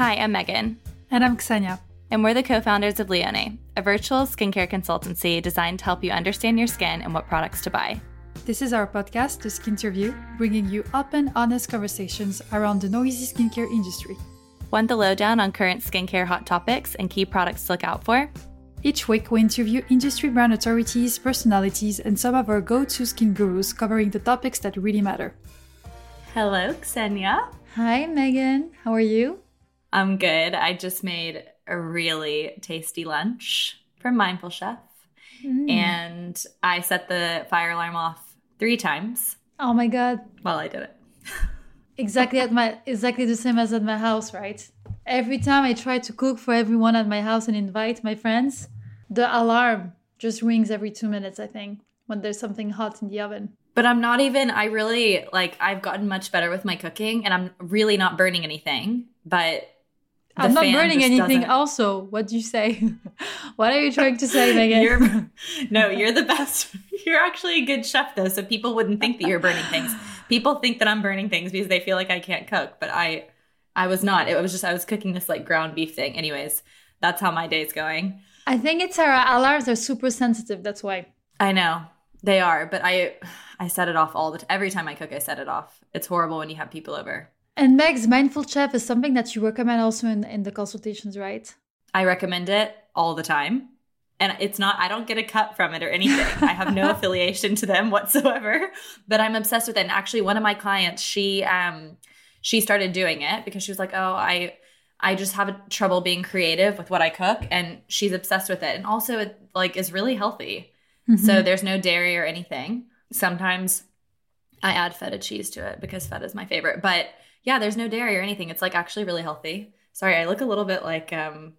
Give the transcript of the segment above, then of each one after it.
Hi, I'm Megan. And I'm Ksenia. And we're the co founders of Lionne, a virtual skincare consultancy designed to help you understand your skin and what products to buy. This is our podcast, The Skinterview, bringing you open, honest conversations around the noisy skincare industry. Want the lowdown on current skincare hot topics and key products to look out for? Each week, we interview industry brand authorities, personalities, and some of our go to skin gurus covering the topics that really matter. Hello, Ksenia. Hi, Megan. How are you? I'm good. I just made a really tasty lunch from Mindful Chef. Mm. And I set the fire alarm off three times. Oh my god. While I did it. exactly at my exactly the same as at my house, right? Every time I try to cook for everyone at my house and invite my friends, the alarm just rings every two minutes, I think, when there's something hot in the oven. But I'm not even, I really, like, I've gotten much better with my cooking and I'm really not burning anything. But I'm not burning anything. Doesn't... Also, what do you say? what are you trying to say, Megan? You're, no, you're the best. You're actually a good chef, though, so people wouldn't think that you're burning things. People think that I'm burning things because they feel like I can't cook, but I, I was not. It was just I was cooking this like ground beef thing. Anyways, that's how my day's going. I think it's our alarms are super sensitive. That's why. I know they are, but I, I set it off all the t- every time I cook. I set it off. It's horrible when you have people over. And Meg's Mindful Chef is something that you recommend also in, in the consultations, right? I recommend it all the time. And it's not, I don't get a cut from it or anything. I have no affiliation to them whatsoever, but I'm obsessed with it. And actually, one of my clients, she, um, she started doing it because she was like, oh, I, I just have trouble being creative with what I cook. And she's obsessed with it. And also, it like is really healthy. Mm-hmm. So there's no dairy or anything. Sometimes I add feta cheese to it because feta is my favorite. But yeah, there's no dairy or anything. It's like actually really healthy. Sorry, I look a little bit like um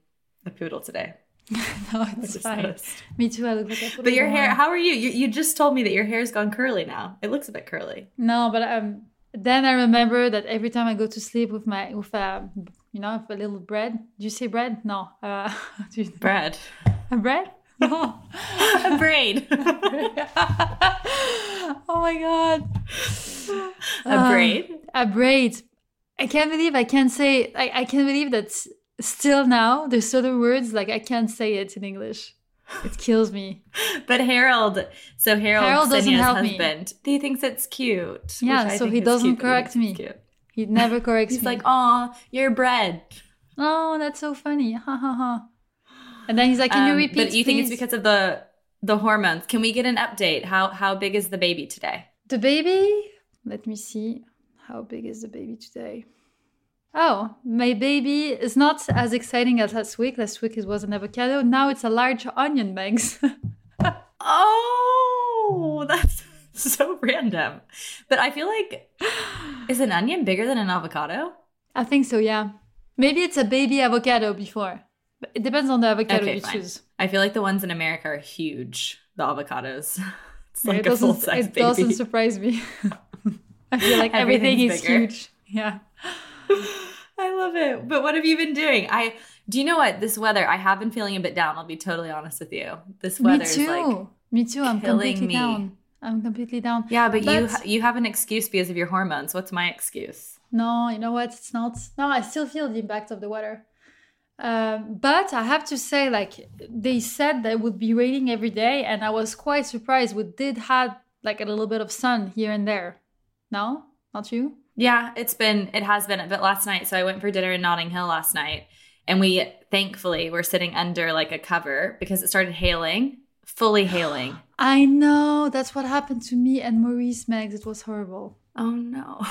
a poodle today. no, it's fine. Noticed. Me too. I look like a poodle. But your hair, how are you? you? You just told me that your hair's gone curly now. It looks a bit curly. No, but um, then I remember that every time I go to sleep with my with a you know with a little bread. Do you say bread? No. Uh, bread. A bread? No. a braid. oh my god. A um, braid. A braid. I can't believe I can't say. I, I can't believe that still now there's certain words like I can't say it in English. It kills me. but Harold, so Harold, Harold doesn't help husband, me. he thinks it's cute. Yeah, so he doesn't correct me. He never corrects He's me. He's like, "Oh, you're bread." Oh, that's so funny. Ha ha ha. And then he's like, "Can um, you repeat?" But you please? think it's because of the the hormones? Can we get an update? How how big is the baby today? The baby? Let me see. How big is the baby today? Oh, my baby is not as exciting as last week. Last week it was an avocado. Now it's a large onion, Banks. oh, that's so random. But I feel like is an onion bigger than an avocado? I think so, yeah. Maybe it's a baby avocado before. But it depends on the avocado okay, you fine. choose. I feel like the ones in America are huge, the avocados. It's like yeah, it a full size baby. It doesn't surprise me. I feel like everything is bigger. huge. Yeah. I love it. But what have you been doing? I do you know what? This weather, I have been feeling a bit down, I'll be totally honest with you. This weather is like Me too. I'm completely me. down. I'm completely down. Yeah, but, but you you have an excuse because of your hormones. What's my excuse? No, you know what? It's not. No, I still feel the impact of the weather. Um, but I have to say, like they said that it would be raining every day, and I was quite surprised. We did have like a little bit of sun here and there. No, not you. Yeah, it's been it has been a bit last night. So I went for dinner in Notting Hill last night, and we thankfully were sitting under like a cover because it started hailing, fully hailing. I know that's what happened to me and Maurice Megs. It was horrible. Oh no.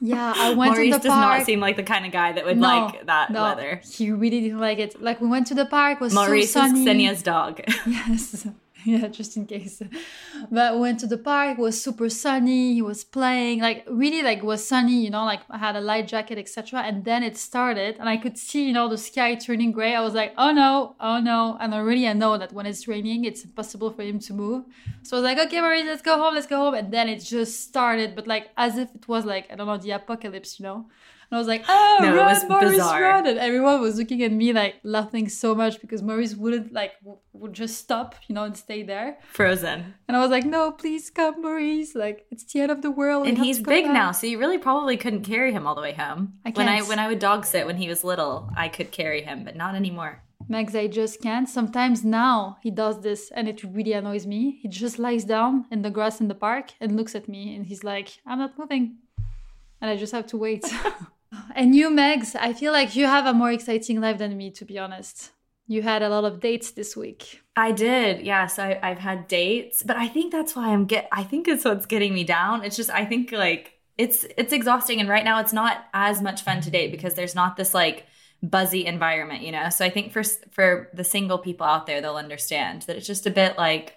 Yeah, I went Maurice to the does park. Does not seem like the kind of guy that would no, like that no, weather. He really didn't like it. Like we went to the park, was Maurice so sunny. Maurice is Ksenia's dog. yes. yeah, just in case. But went to the park, was super sunny, he was playing, like really like was sunny, you know, like I had a light jacket, etc. And then it started and I could see, you know, the sky turning gray. I was like, oh no, oh no. And already I know that when it's raining, it's impossible for him to move. So I was like, okay, Marie, let's go home, let's go home. And then it just started, but like as if it was like, I don't know, the apocalypse, you know? And I was like, oh, no, run, Maurice, bizarre. run. And everyone was looking at me like laughing so much because Maurice wouldn't like, w- would just stop, you know, and stay there. Frozen. And I was like, no, please come, Maurice. Like it's the end of the world. And he's big back." now, so you really probably couldn't carry him all the way home. I can't. When I when I would dog sit when he was little, I could carry him, but not anymore. Max, I just can't. Sometimes now he does this and it really annoys me. He just lies down in the grass in the park and looks at me and he's like, I'm not moving. And I just have to wait. and you, Megs, I feel like you have a more exciting life than me, to be honest. You had a lot of dates this week. I did, yes. I, I've had dates, but I think that's why I'm get. I think it's what's getting me down. It's just I think like it's it's exhausting, and right now it's not as much fun to date because there's not this like buzzy environment, you know. So I think for for the single people out there, they'll understand that it's just a bit like,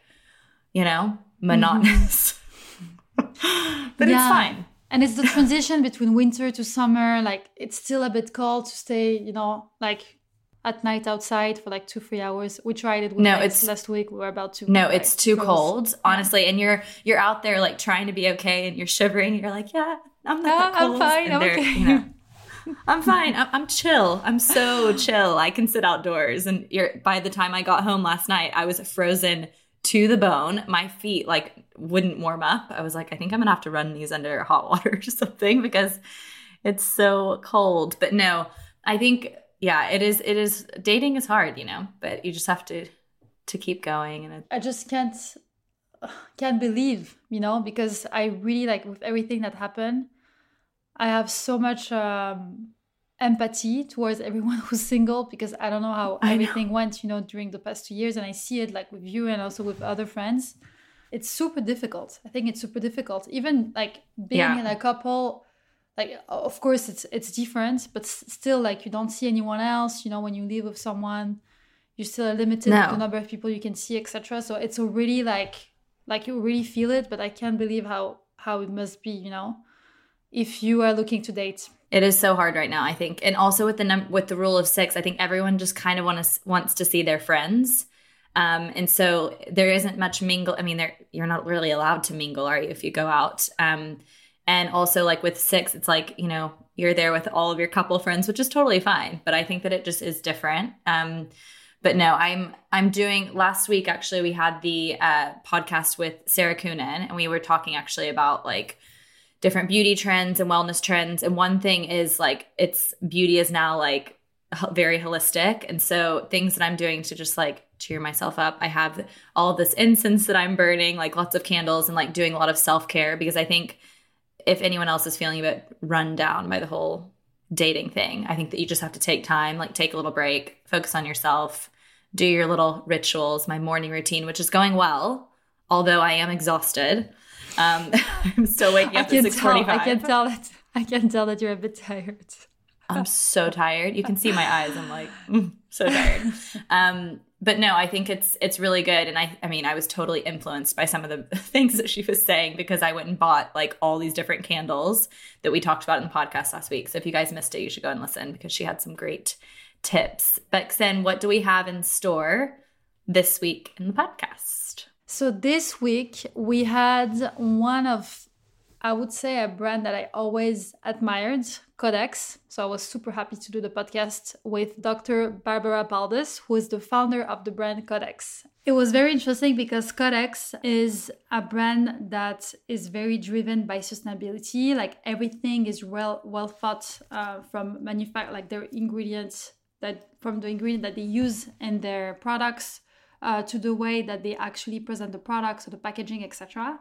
you know, mm-hmm. monotonous. but it's fine. And it's the transition between winter to summer. Like it's still a bit cold to stay, you know, like at night outside for like two, three hours. We tried it No, it's- last week. We were about to No, like, it's too cold, honestly. And you're you're out there like trying to be okay, and you're shivering. And you're like, yeah, I'm not that Ah, I'm fine, I'm okay. You know, I'm fine. I'm, I'm chill. I'm so chill. I can sit outdoors. And you're, by the time I got home last night, I was frozen to the bone. My feet like wouldn't warm up. I was like, I think I'm gonna have to run these under hot water or something because it's so cold. But no, I think yeah, it is. It is dating is hard, you know. But you just have to to keep going and it, I just can't can't believe, you know, because I really like with everything that happened, I have so much um, empathy towards everyone who's single because I don't know how I know. everything went, you know, during the past two years, and I see it like with you and also with other friends. It's super difficult. I think it's super difficult. Even like being Yeah. in a couple, like of course it's it's different, but still like you don't see anyone else. You know, when you live with someone, you're still limited No. to the number of people you can see, etc. So it's already like like you really feel it, but I can't believe how how it must be, you know, if you are looking to date. It is so hard right now, I think. And also with the num- with the rule of 6, I think everyone just kind of wants wants to see their friends. Um, and so there isn't much mingle. I mean, there you're not really allowed to mingle, are you, if you go out? Um, and also like with 6, it's like, you know, you're there with all of your couple friends, which is totally fine, but I think that it just is different. Um, but no, I'm I'm doing last week actually we had the uh, podcast with Sarah Coonan and we were talking actually about like different beauty trends and wellness trends and one thing is like it's beauty is now like very holistic and so things that i'm doing to just like cheer myself up i have all this incense that i'm burning like lots of candles and like doing a lot of self-care because i think if anyone else is feeling a bit run down by the whole dating thing i think that you just have to take time like take a little break focus on yourself do your little rituals my morning routine which is going well although i am exhausted um, i'm still waking I up at can tell. 6.45 I can tell that. I can tell that you're a bit tired. I'm so tired. You can see my eyes. I'm like mm, so tired. Um, but no, I think it's it's really good. And I I mean, I was totally influenced by some of the things that she was saying because I went and bought like all these different candles that we talked about in the podcast last week. So if you guys missed it, you should go and listen because she had some great tips. But then what do we have in store this week in the podcast? So this week we had one of, I would say, a brand that I always admired, Codex. So I was super happy to do the podcast with Dr. Barbara Paldus, who is the founder of the brand Codex. It was very interesting because Codex is a brand that is very driven by sustainability. Like everything is well well thought uh, from manufacture, like their ingredients that from the ingredient that they use in their products uh, to the way that they actually present the products, so the packaging, etc.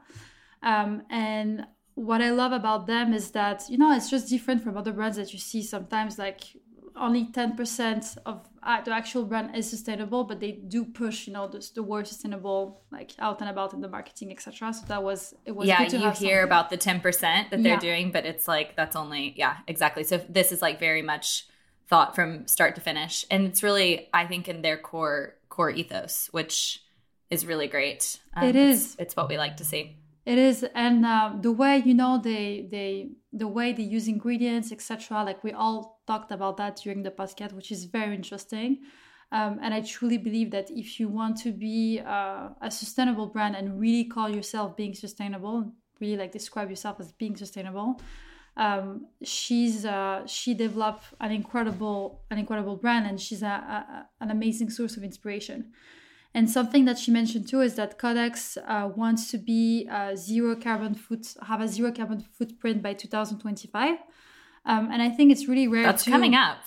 Um, and what I love about them is that you know it's just different from other brands that you see sometimes. Like only ten percent of uh, the actual brand is sustainable, but they do push you know the, the word sustainable like out and about in the marketing, etc. So that was it was yeah, good to you hear something. about the 10% that they're Yeah. doing, but it's like that's only, yeah, exactly. So this is like very much thought from start to finish. And it's really, I think, in their core core ethos, which is really great. Um, It it's- It's, what we like to see. It is, and uh, the way you know they they the way they use ingredients, etc. Like we all talked about that during the podcast, which is very interesting. Um, and I truly believe that if you want to be uh, a sustainable brand and really call yourself being sustainable, really like describe yourself as being sustainable, um, she's uh, she developed an incredible an incredible brand, and she's a, a, an amazing source of inspiration. And something that she mentioned too is that Codex uh, wants to be uh, zero carbon foot, have a zero carbon footprint by 2025. Um, and I think it's really rare. That's too. coming up.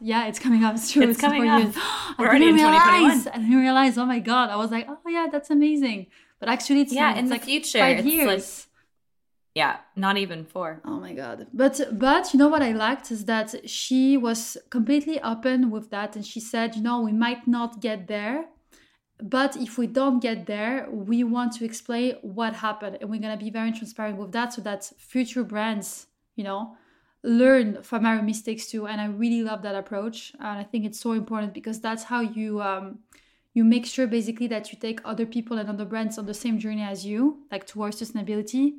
Yeah, it's coming up. It's true. It's, it's coming up. We're I already in realize, I didn't realize. Oh my god! I was like, oh yeah, that's amazing. But actually, it's yeah. It's in like the future, five it's years. like yeah, not even four. Oh my god. But but you know what I liked is that she was completely open with that and she said, you know, we might not get there, but if we don't get there, we want to explain what happened and we're going to be very transparent with that so that future brands, you know, learn from our mistakes too. And I really love that approach and I think it's so important because that's how you um you make sure basically that you take other people and other brands on the same journey as you, like towards sustainability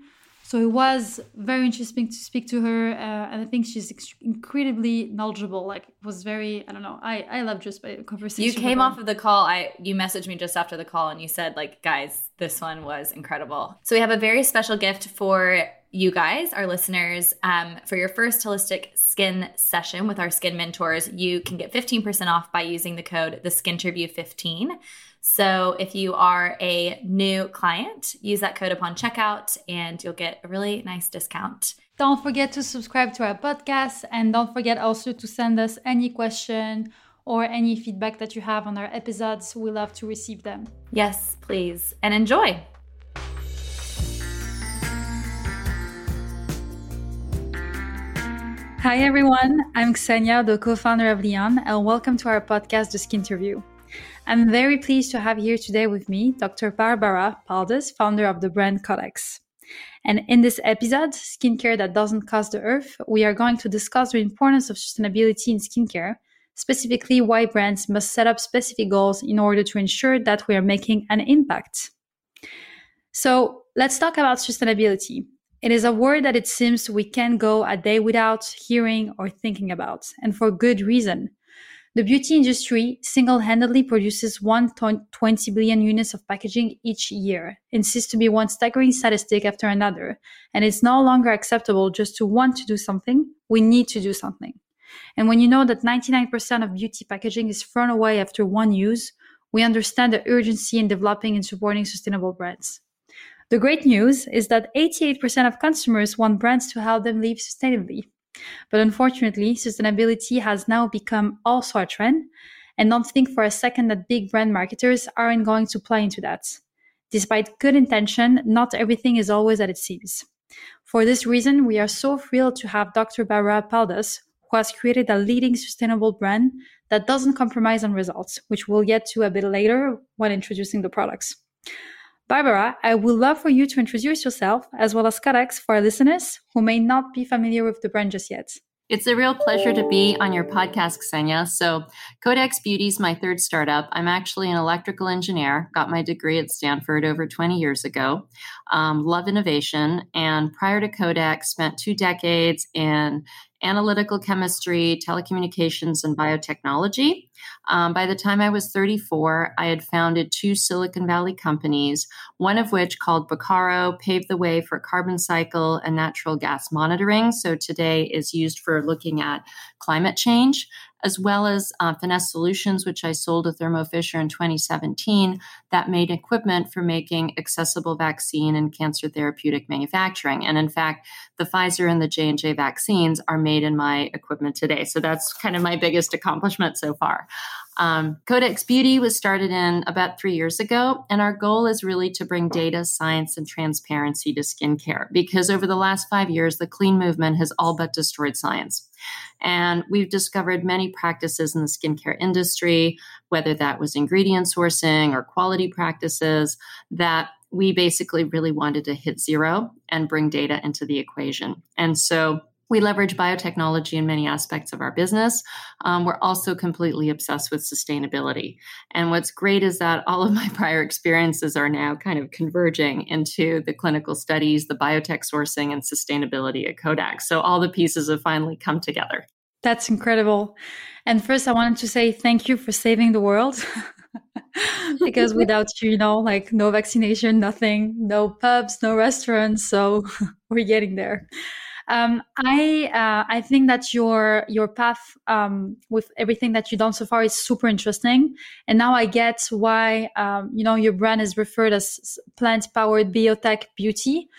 so it was very interesting to speak to her, uh, and I think she's ex- incredibly knowledgeable. Like, was very, I don't know, I I love just by conversation. You came off of the call. I you messaged me just after the call, and you said like, guys, this one was incredible. So we have a very special gift for you guys, our listeners, um, for your first holistic skin session with our skin mentors. You can get fifteen percent off by using the code the skin Skinterview fifteen. So if you are a new client, use that code upon checkout and you'll get a really nice discount. Don't forget to subscribe to our podcast and don't forget also to send us any question or any feedback that you have on our episodes. We love to receive them. Yes, please. And enjoy. Hi everyone, I'm Ksenia, the co-founder of Lionne, and welcome to our podcast, The Skinterview. I'm very pleased to have here today with me Dr. Barbara Paldus, founder of the brand Codex. And in this episode, Skincare That Doesn't Cost the Earth, we are going to discuss the importance of sustainability in skincare, specifically why brands must set up specific goals in order to ensure that we are making an impact. So let's talk about sustainability. It is a word that it seems we can go a day without hearing or thinking about, and for good reason. The beauty industry single-handedly produces 120 billion units of packaging each year, insists to be one staggering statistic after another, and it's no longer acceptable just to want to do something, we need to do something. And when you know that 99% of beauty packaging is thrown away after one use, we understand the urgency in developing and supporting sustainable brands. The great news is that 88% of consumers want brands to help them live sustainably. But unfortunately, sustainability has now become also a trend, and don't think for a second that big brand marketers aren't going to play into that. Despite good intention, not everything is always as it seems. For this reason, we are so thrilled to have Dr. Barbara Paldus, who has created a leading sustainable brand that doesn't compromise on results, which we'll get to a bit later when introducing the products. Barbara, I would love for you to introduce yourself as well as Codex for our listeners who may not be familiar with the brand just yet. It's a real pleasure to be on your podcast, Ksenia. So, Codex Beauty is my third startup. I'm actually an electrical engineer, got my degree at Stanford over 20 years ago. Um, love innovation. And prior to Codex, spent two decades in analytical chemistry, telecommunications, and biotechnology. Um, by the time I was 34, I had founded two Silicon Valley companies, one of which called Picarro paved the way for carbon cycle and natural gas monitoring. So today is used for looking at climate change as well as uh, Finesse Solutions, which I sold to Thermo Fisher in 2017, that made equipment for making accessible vaccine and cancer therapeutic manufacturing. And in fact, the Pfizer and the J and J vaccines are made in my equipment today. So that's kind of my biggest accomplishment so far. Um, Codex Beauty was started in about three years ago, and our goal is really to bring data, science, and transparency to skincare because over the last five years, the clean movement has all but destroyed science. And we've discovered many practices in the skincare industry, whether that was ingredient sourcing or quality practices, that we basically really wanted to hit zero and bring data into the equation. And so we leverage biotechnology in many aspects of our business. Um, we're also completely obsessed with sustainability. And what's great is that all of my prior experiences are now kind of converging into the clinical studies, the biotech sourcing, and sustainability at Codex. So all the pieces have finally come together. That's incredible. And first, I wanted to say thank you for saving the world. because without you, you know, like no vaccination, nothing, no pubs, no restaurants. So we're getting there. Um, I uh, I think that your your path um, with everything that you've done so far is super interesting, and now I get why um, you know your brand is referred as plant powered biotech beauty.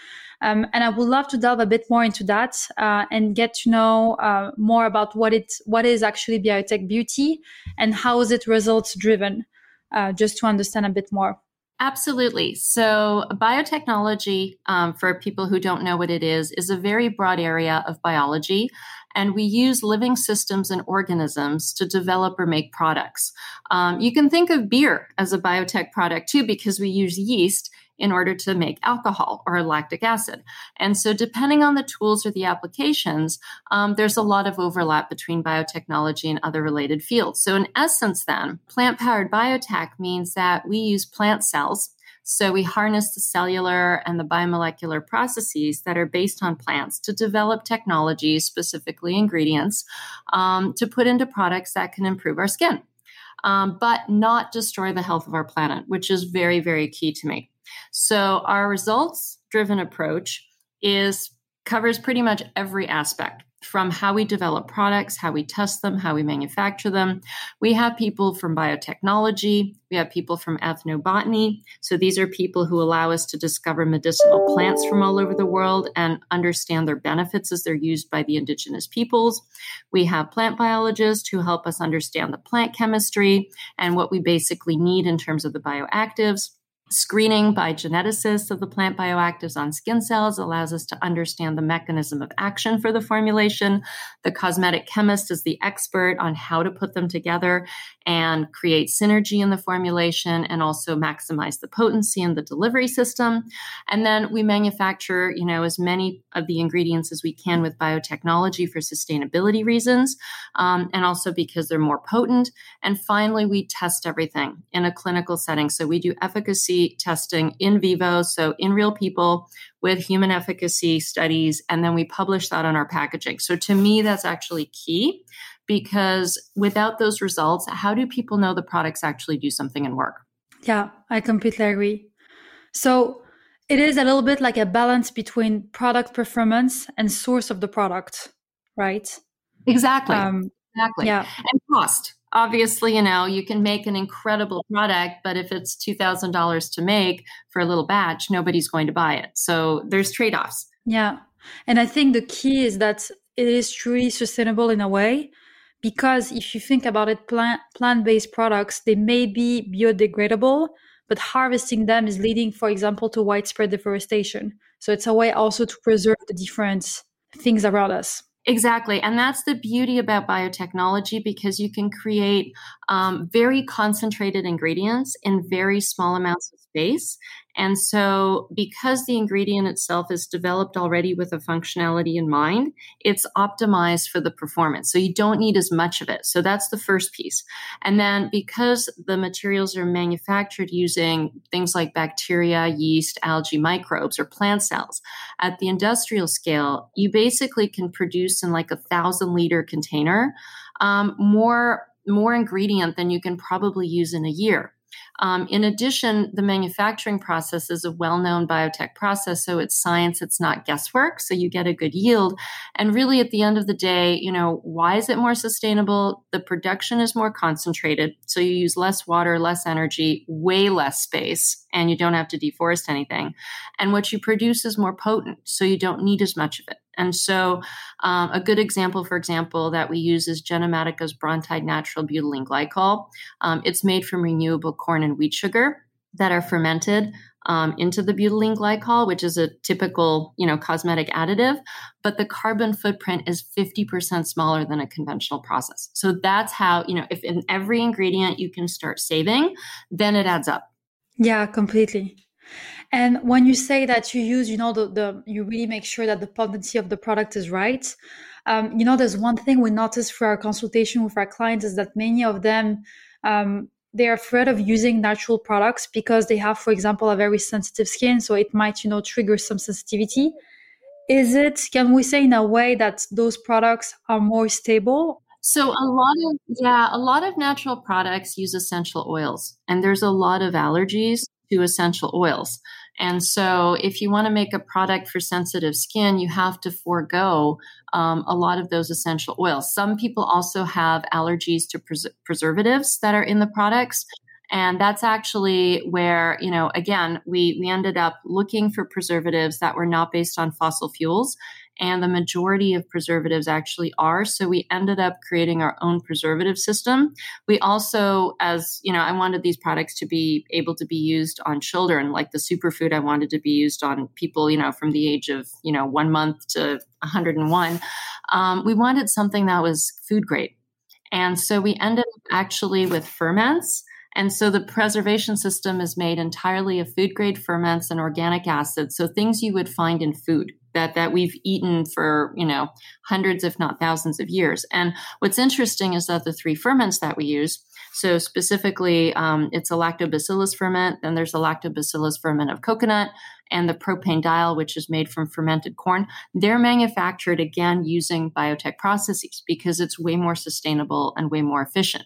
Um, and I would love to delve a bit more into that uh, and get to know uh, more about what it what is actually biotech beauty and how is it results driven, uh, just to understand a bit more. Absolutely. So, biotechnology, um, for people who don't know what it is, is a very broad area of biology. And we use living systems and organisms to develop or make products. Um, you can think of beer as a biotech product too, because we use yeast in order to make alcohol or lactic acid. And so, depending on the tools or the applications, um, there's a lot of overlap between biotechnology and other related fields. So, in essence, then, plant powered biotech means that we use plant cells. So, we harness the cellular and the biomolecular processes that are based on plants to develop technologies, specifically ingredients, um, to put into products that can improve our skin. Um, but not destroy the health of our planet, which is very, very key to me. So our results driven approach is covers pretty much every aspect from how we develop products, how we test them, how we manufacture them. We have people from biotechnology, we have people from ethnobotany. So these are people who allow us to discover medicinal plants from all over the world and understand their benefits as they're used by the indigenous peoples. We have plant biologists who help us understand the plant chemistry and what we basically need in terms of the bioactives. Screening by geneticists of the plant bioactives on skin cells allows us to understand the mechanism of action for the formulation. The cosmetic chemist is the expert on how to put them together and create synergy in the formulation and also maximize the potency in the delivery system. And then we manufacture, you know, as many of the ingredients as we can with biotechnology for sustainability reasons, um, and also because they're more potent. And finally, we test everything in a clinical setting. So we do efficacy testing in vivo, so in real people with human efficacy studies, and then we publish that on our packaging. So to me, that's actually key because without those results, how do people know the products actually do something and work? Yeah, I completely agree. So it is a little bit like a balance between product performance and source of the product, right? Exactly. Um, exactly. Yeah. And cost. Obviously, you know, you can make an incredible product, but if it's $2,000 to make for a little batch, nobody's going to buy it. So there's trade offs. Yeah. And I think the key is that it is truly sustainable in a way because if you think about it plant plant-based products they may be biodegradable but harvesting them is leading for example to widespread deforestation so it's a way also to preserve the different things around us Exactly. And that's the beauty about biotechnology because you can create um, very concentrated ingredients in very small amounts space. And so, because the ingredient itself is developed already with a functionality in mind, it's optimized for the performance. So, you don't need as much of it. So, that's the first piece. And then, because the materials are manufactured using things like bacteria, yeast, algae, microbes, or plant cells, at the industrial scale, you basically can produce in like a thousand liter container um, more more ingredient than you can probably use in a year. Um, in addition, the manufacturing process is a well known biotech process. So it's science, it's not guesswork. So you get a good yield. And really, at the end of the day, you know, why is it more sustainable? The production is more concentrated. So you use less water, less energy, way less space, and you don't have to deforest anything. And what you produce is more potent. So you don't need as much of it. And so, um, a good example, for example, that we use is Genomatica's Brontide Natural Butylene Glycol. Um, it's made from renewable corn and wheat sugar that are fermented um, into the butylene glycol, which is a typical, you know, cosmetic additive, but the carbon footprint is 50% smaller than a conventional process. So that's how, you know, if in every ingredient you can start saving, then it adds up. Yeah, completely. And when you say that you use, you know, the, the you really make sure that the potency of the product is right. Um, you know, there's one thing we notice for our consultation with our clients is that many of them um, they're afraid of using natural products because they have, for example, a very sensitive skin, so it might, you know, trigger some sensitivity. Is it? Can we say in a way that those products are more stable so a lot of yeah, a lot of natural products use essential oils and there's a lot of allergies to essential oils. And so, if you want to make a product for sensitive skin, you have to forego um, a lot of those essential oils. Some people also have allergies to pres- preservatives that are in the products. And that's actually where, you know, again, we, we ended up looking for preservatives that were not based on fossil fuels and the majority of preservatives actually are. So we ended up creating our own preservative system. We also, as you know, I wanted these products to be able to be used on children, like the superfood. I wanted to be used on people, you know, from the age of you know one month to 101. Um, we wanted something that was food grade, and so we ended up actually with ferments. And so the preservation system is made entirely of food grade ferments and organic acids. So things you would find in food that that we've eaten for you know hundreds if not thousands of years. And what's interesting is that the three ferments that we use so specifically um, it's a lactobacillus ferment then there's a lactobacillus ferment of coconut and the propanediol which is made from fermented corn. They're manufactured again using biotech processes because it's way more sustainable and way more efficient.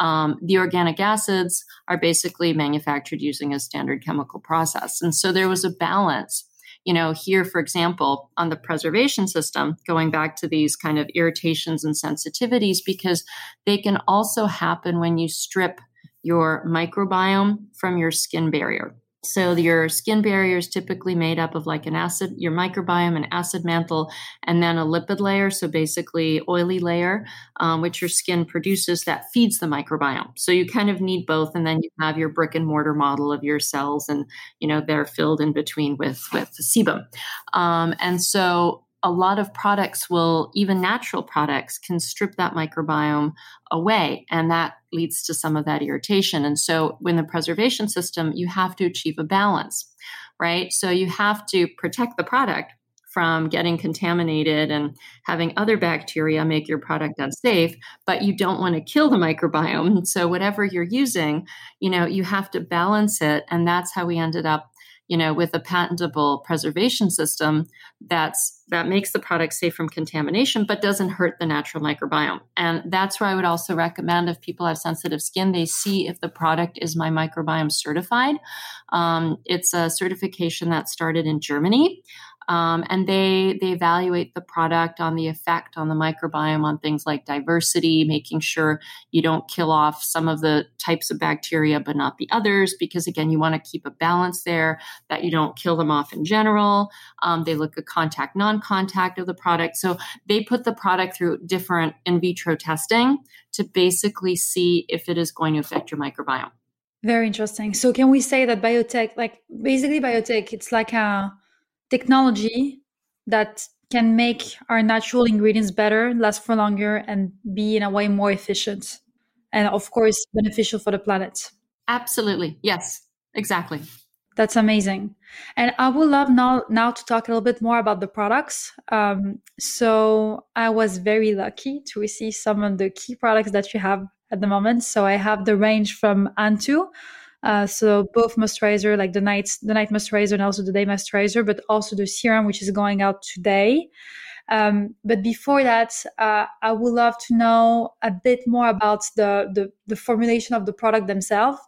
Um, the organic acids are basically manufactured using a standard chemical process. And so there was a balance you know, here, for example, on the preservation system, going back to these kind of irritations and sensitivities, because they can also happen when you strip your microbiome from your skin barrier. So your skin barrier is typically made up of like an acid, your microbiome, an acid mantle, and then a lipid layer. So basically, oily layer, um, which your skin produces that feeds the microbiome. So you kind of need both, and then you have your brick and mortar model of your cells, and you know they're filled in between with with sebum. Um, and so a lot of products will, even natural products, can strip that microbiome away. And that leads to some of that irritation. And so, in the preservation system, you have to achieve a balance, right? So, you have to protect the product from getting contaminated and having other bacteria make your product unsafe but you don't want to kill the microbiome so whatever you're using you know you have to balance it and that's how we ended up you know, with a patentable preservation system that's that makes the product safe from contamination, but doesn't hurt the natural microbiome. And that's where I would also recommend if people have sensitive skin, they see if the product is my microbiome certified. Um, it's a certification that started in Germany. Um, and they they evaluate the product on the effect on the microbiome on things like diversity, making sure you don't kill off some of the types of bacteria but not the others, because again, you want to keep a balance there that you don't kill them off in general. Um, they look at contact, non-contact of the product, so they put the product through different in vitro testing to basically see if it is going to affect your microbiome. Very interesting. So can we say that biotech, like basically biotech, it's like a technology that can make our natural ingredients better, last for longer, and be in a way more efficient. And of course, beneficial for the planet. Absolutely. Yes, exactly. That's amazing. And I would love now, now to talk a little bit more about the products. Um, so I was very lucky to receive some of the key products that you have at the moment. So I have the range from Antu, uh, so both moisturizer, like the night the night moisturizer and also the day moisturizer, but also the serum which is going out today. Um, but before that, uh, I would love to know a bit more about the the, the formulation of the product themselves,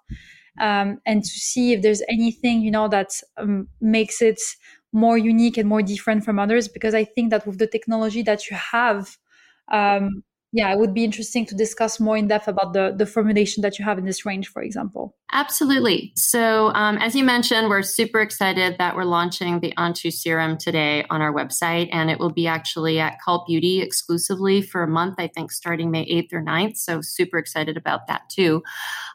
um, and to see if there's anything you know that um, makes it more unique and more different from others. Because I think that with the technology that you have, um, yeah, it would be interesting to discuss more in depth about the, the formulation that you have in this range, for example. Absolutely. So, um, as you mentioned, we're super excited that we're launching the Antu Serum today on our website, and it will be actually at Cult Beauty exclusively for a month, I think starting May 8th or 9th. So, super excited about that too.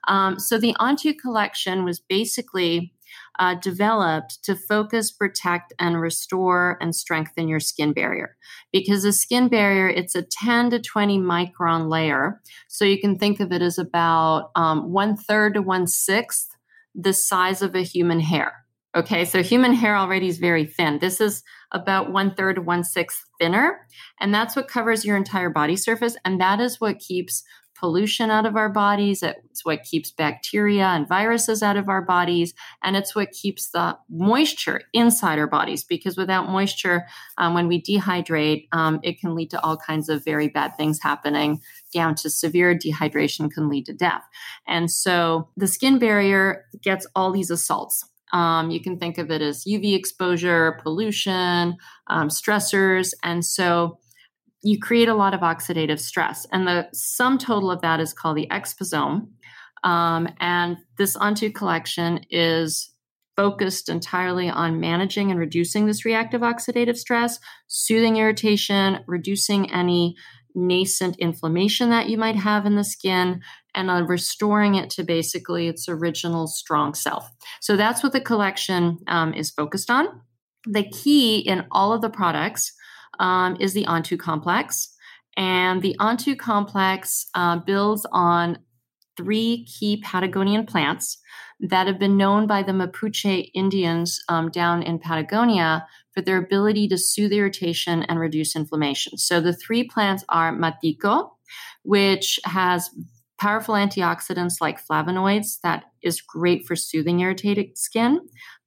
Um, so, the Antu collection was basically uh, developed to focus, protect, and restore and strengthen your skin barrier. Because the skin barrier, it's a 10 to 20 micron layer. So you can think of it as about um, one third to one sixth the size of a human hair. Okay, so human hair already is very thin. This is about one third to one sixth thinner, and that's what covers your entire body surface, and that is what keeps pollution out of our bodies. It's what keeps bacteria and viruses out of our bodies. And it's what keeps the moisture inside our bodies because without moisture, um, when we dehydrate, um, it can lead to all kinds of very bad things happening, down to severe dehydration can lead to death. And so the skin barrier gets all these assaults. Um, you can think of it as UV exposure, pollution, um, stressors. And so you create a lot of oxidative stress. And the sum total of that is called the exposome. Um, and this Antu collection is focused entirely on managing and reducing this reactive oxidative stress, soothing irritation, reducing any nascent inflammation that you might have in the skin, and on restoring it to basically its original strong self. So that's what the collection um, is focused on. The key in all of the products um, is the Antu complex. And the Antu complex uh, builds on three key Patagonian plants that have been known by the Mapuche Indians um, down in Patagonia for their ability to soothe irritation and reduce inflammation. So the three plants are Matico, which has powerful antioxidants like flavonoids that is great for soothing irritated skin.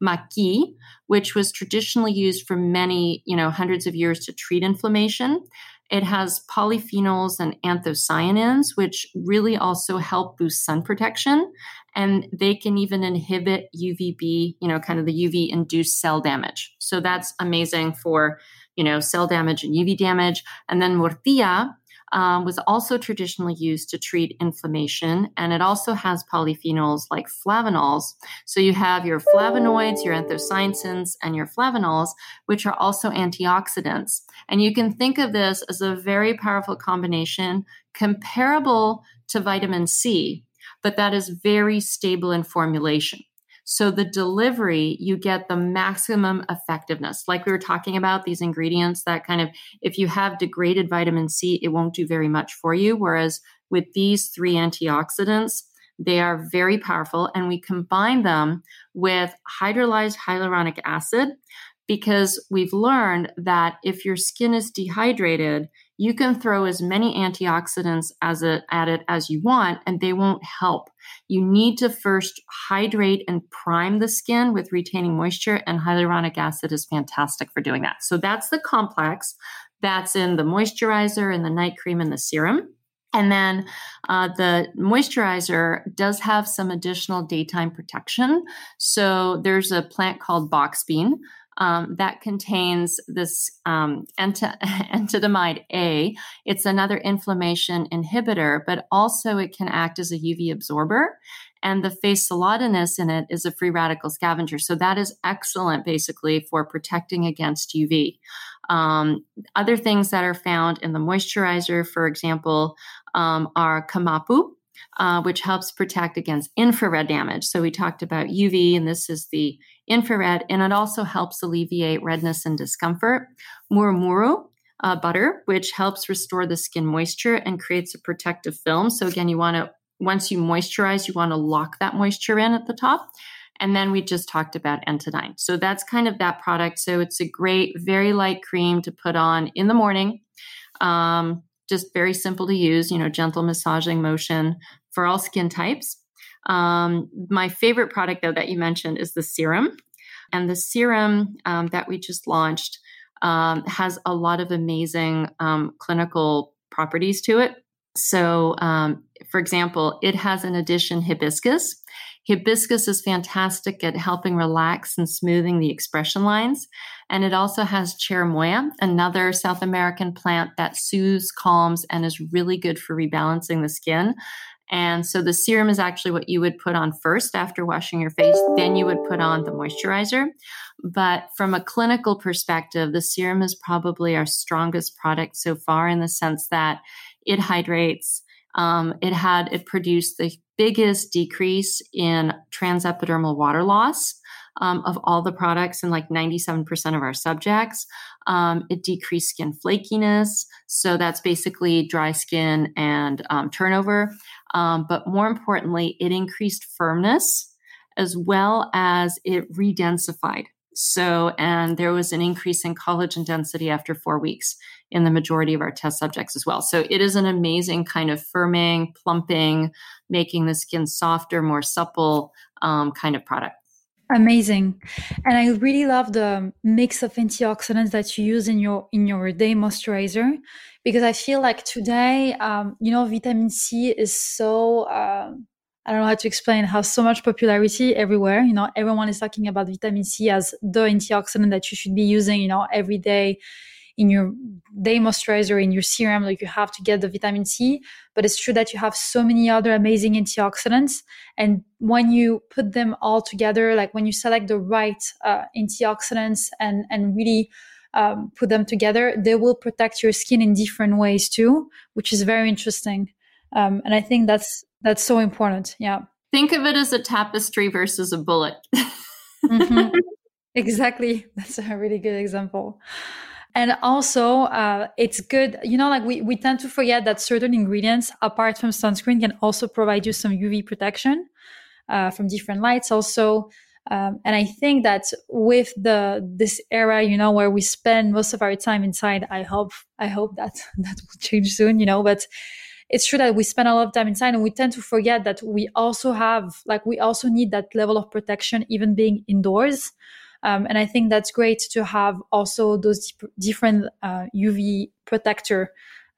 Maqui, which was traditionally used for many, you know, hundreds of years to treat inflammation. It has polyphenols and anthocyanins, which really also help boost sun protection. And they can even inhibit UVB, you know, kind of the UV induced cell damage. So that's amazing for, you know, cell damage and UV damage. And then Murtilla, um, was also traditionally used to treat inflammation, and it also has polyphenols like flavanols. So you have your flavonoids, your anthocyanins, and your flavanols, which are also antioxidants. And you can think of this as a very powerful combination comparable to vitamin C, but that is very stable in formulation. So the delivery, you get the maximum effectiveness. Like we were talking about these ingredients that kind of, if you have degraded vitamin C, it won't do very much for you. Whereas with these three antioxidants, they are very powerful and we combine them with hydrolyzed hyaluronic acid because we've learned that if your skin is dehydrated, you can throw as many antioxidants as a, at it as you want and they won't help. You need to first hydrate and prime the skin with retaining moisture, and hyaluronic acid is fantastic for doing that. So that's the complex that's in the moisturizer and the night cream and the serum. And then uh, the moisturizer does have some additional daytime protection. So there's a plant called box bean um, that contains this um, A. It's another inflammation inhibitor, but also it can act as a UV absorber. And the face solanonus in it is a free radical scavenger. So that is excellent basically for protecting against UV. Um, other things that are found in the moisturizer, for example, um, are kamapu, uh, which helps protect against infrared damage. So we talked about UV, and this is the infrared, and it also helps alleviate redness and discomfort. Murumuru, uh, butter, which helps restore the skin moisture and creates a protective film. So again, you want to once you moisturize, you want to lock that moisture in at the top. And then we just talked about Entadine. So that's kind of that product. So it's a great, very light cream to put on in the morning. Um, just very simple to use, you know, gentle massaging motion for all skin types. Um, my favorite product, though, that you mentioned is the serum. And the serum um, that we just launched um, has a lot of amazing um, clinical properties to it. So, um, for example, it has an addition hibiscus. Hibiscus is fantastic at helping relax and smoothing the expression lines. And it also has cherimoya, another South American plant that soothes, calms, and is really good for rebalancing the skin. And so the serum is actually what you would put on first after washing your face. Then you would put on the moisturizer. But from a clinical perspective, the serum is probably our strongest product so far in the sense that it hydrates. Um, it had, it produced the biggest decrease in transepidermal water loss. Um, of all the products in like 97% of our subjects. Um, it decreased skin flakiness. So that's basically dry skin and um, turnover. Um, but more importantly, it increased firmness as well as it redensified. So, and there was an increase in collagen density after four weeks in the majority of our test subjects as well. So, it is an amazing kind of firming, plumping, making the skin softer, more supple um, kind of product. Amazing, and I really love the mix of antioxidants that you use in your in your day moisturizer because I feel like today, um, you know, vitamin C is so uh, I don't know how to explain how so much popularity everywhere. You know, everyone is talking about vitamin C as the antioxidant that you should be using, you know, every day in your day moisturizer, in your serum. Like you have to get the vitamin C. But it's true that you have so many other amazing antioxidants. And when you put them all together, like when you select the right uh, antioxidants and, and really um, put them together, they will protect your skin in different ways too, which is very interesting. Um, and I think that's that's so important. Yeah. Think of it as a tapestry versus a bullet. mm-hmm. Exactly. That's a really good example. And also, uh, it's good, you know, like we, we tend to forget that certain ingredients, apart from sunscreen, can also provide you some UV protection uh, from different lights. Also, um, and I think that with the this era, you know, where we spend most of our time inside, I hope I hope that that will change soon, you know. But it's true that we spend a lot of time inside, and we tend to forget that we also have like we also need that level of protection, even being indoors. Um, and I think that's great to have also those different uh, UV protector,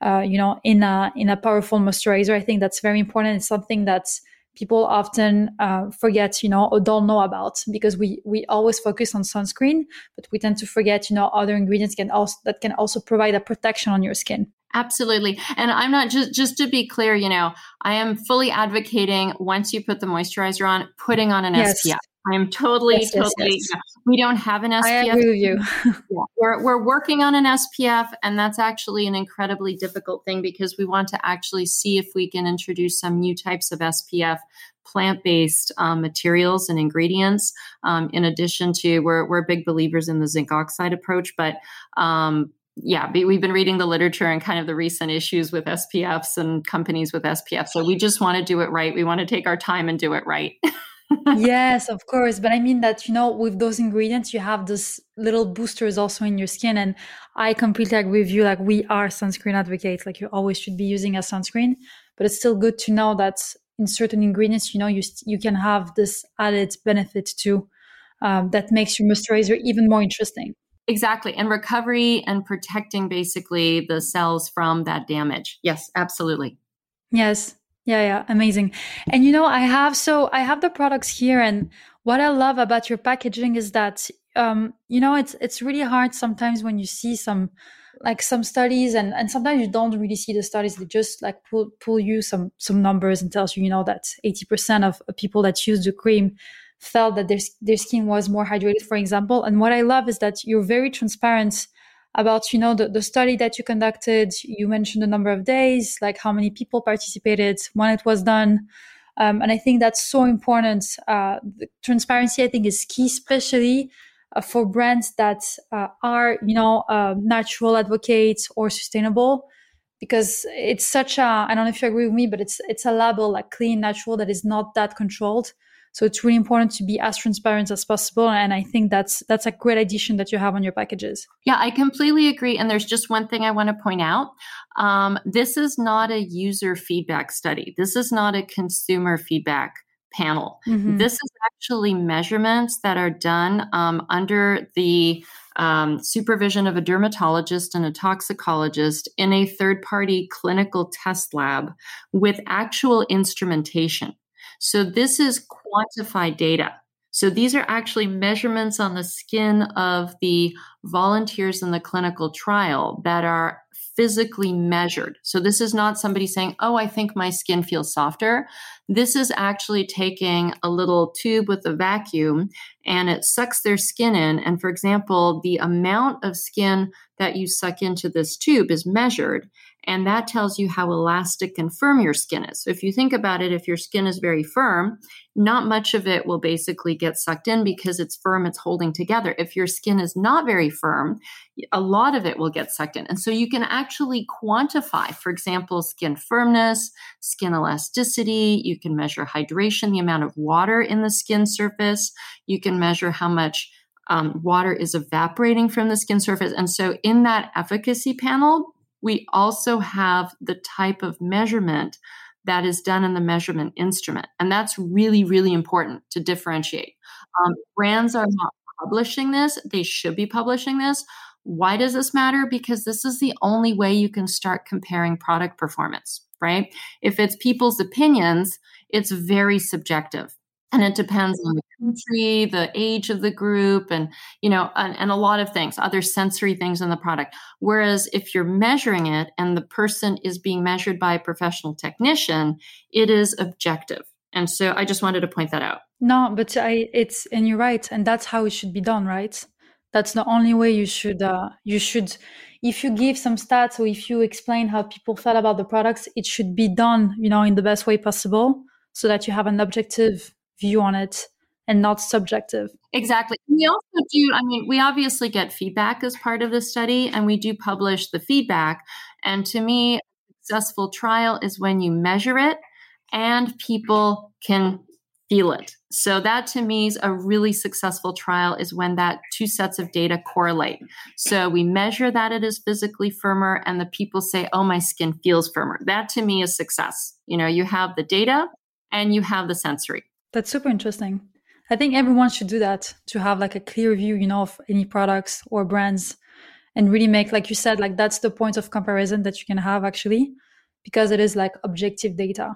uh, you know, in a in a powerful moisturizer. I think that's very important. It's something that's people often uh, forget, you know, or don't know about because we we always focus on sunscreen, but we tend to forget, you know, other ingredients can also that can also provide a protection on your skin. Absolutely. And I'm not just just to be clear, you know, I am fully advocating once you put the moisturizer on, putting on an yes. SPF. I am totally, yes, totally. Yes, yes. We don't have an SPF. I agree with you. yeah. We're we're working on an SPF, and that's actually an incredibly difficult thing because we want to actually see if we can introduce some new types of SPF plant-based um, materials and ingredients. Um, in addition to, we're we're big believers in the zinc oxide approach, but um, yeah, we've been reading the literature and kind of the recent issues with SPFs and companies with SPF. So we just want to do it right. We want to take our time and do it right. yes, of course. But I mean that, you know, with those ingredients, you have those little boosters also in your skin. And I completely agree with you. Like, we are sunscreen advocates. Like, you always should be using a sunscreen. But it's still good to know that in certain ingredients, you know, you, you can have this added benefit too um, that makes your moisturizer even more interesting. Exactly. And recovery and protecting basically the cells from that damage. Yes, absolutely. Yes. Yeah, yeah, amazing. And you know, I have so I have the products here, and what I love about your packaging is that um, you know it's it's really hard sometimes when you see some like some studies and and sometimes you don't really see the studies they just like pull pull you some some numbers and tells you you know that 80% of people that use the cream felt that their, their skin was more hydrated for example and what i love is that you're very transparent about you know the, the study that you conducted. You mentioned the number of days like how many people participated when it was done. Um, and i think that's so important. Uh, transparency i think is key especially uh, for brands that uh, are you know uh, natural advocates or sustainable because it's such a i don't know if you agree with me but it's it's a label like clean natural that is not that controlled so it's really important to be as transparent as possible. And I think that's that's a great addition that you have on your packages. Yeah, I completely agree. And there's just one thing I want to point out. Um, this is not a user feedback study. This is not a consumer feedback panel. Mm-hmm. This is actually measurements that are done um, under the um, supervision of a dermatologist and a toxicologist in a third party clinical test lab with actual instrumentation. So this is quantified data. So these are actually measurements on the skin of the volunteers in the clinical trial that are physically measured. So this is not somebody saying, "Oh, I think my skin feels softer." This is actually taking a little tube with a vacuum and it sucks their skin in and for example, the amount of skin that you suck into this tube is measured and that tells you how elastic and firm your skin is. So if you think about it, if your skin is very firm, not much of it will basically get sucked in because it's firm, it's holding together. If your skin is not very firm, a lot of it will get sucked in. And so you can actually quantify, for example, skin firmness, skin elasticity. You can measure hydration, the amount of water in the skin surface. You can measure how much um, water is evaporating from the skin surface. And so in that efficacy panel, we also have the type of measurement that is done in the measurement instrument. And that's really, really important to differentiate. Um, brands are not publishing this, they should be publishing this. Why does this matter? Because this is the only way you can start comparing product performance, right? If it's people's opinions, it's very subjective and it depends on the country the age of the group and you know and, and, a lot of things other sensory things in the product. Whereas if you're measuring it and the person is being measured by a professional technician it is objective. And so i just wanted to point that out. No but i it's and you're right and that's how it should be done right? That's the only way you should uh, you should if you give some stats or if you explain how people felt about the products it should be done you know in the best way possible so that you have an objective view on it and not subjective. Exactly. We also do, I mean, we obviously get feedback as part of the study and we do publish the feedback. And to me, a successful trial is when you measure it and people can feel it. So that to me is a really successful trial is when that two sets of data correlate. So we measure that it is physically firmer and the people say, "Oh, my skin feels firmer." That to me is success. You know, you have the data and you have the sensory. That's super interesting. I think everyone should do that to have like a clear view, you know, of any products or brands and really make, like you said, like that's the point of comparison that you can have actually, because it is like objective data.